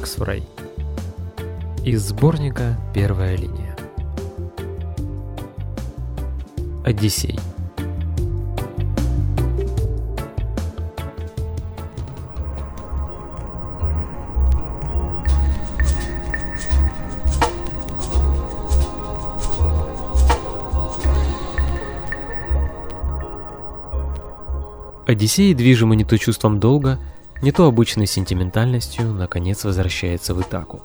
в рай. Из сборника «Первая линия». Одиссей. Одиссей, движимый не то чувством долга, не то обычной сентиментальностью, наконец возвращается в Итаку.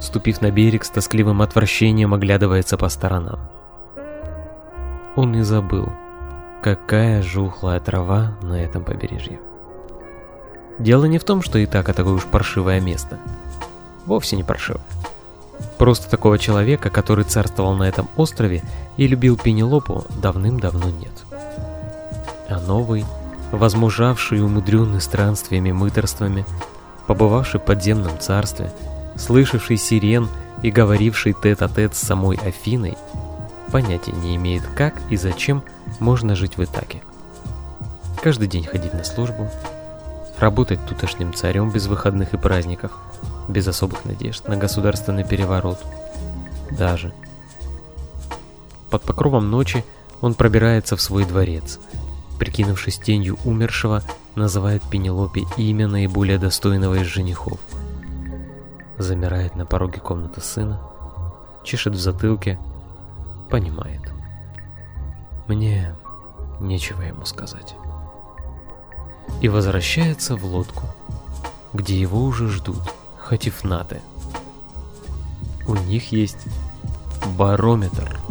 Ступив на берег, с тоскливым отвращением оглядывается по сторонам. Он и забыл, какая жухлая трава на этом побережье. Дело не в том, что Итака такое уж паршивое место. Вовсе не паршивое. Просто такого человека, который царствовал на этом острове и любил Пенелопу, давным-давно нет а новый, возмужавший и умудренный странствиями мыторствами, побывавший в подземном царстве, слышавший сирен и говоривший тет-а-тет -тет с самой Афиной, понятия не имеет, как и зачем можно жить в Итаке. Каждый день ходить на службу, работать тутошним царем без выходных и праздников, без особых надежд на государственный переворот. Даже. Под покровом ночи он пробирается в свой дворец – прикинувшись тенью умершего, называет Пенелопе имя наиболее достойного из женихов. Замирает на пороге комнаты сына, чешет в затылке, понимает. Мне нечего ему сказать. И возвращается в лодку, где его уже ждут хатифнаты. У них есть барометр –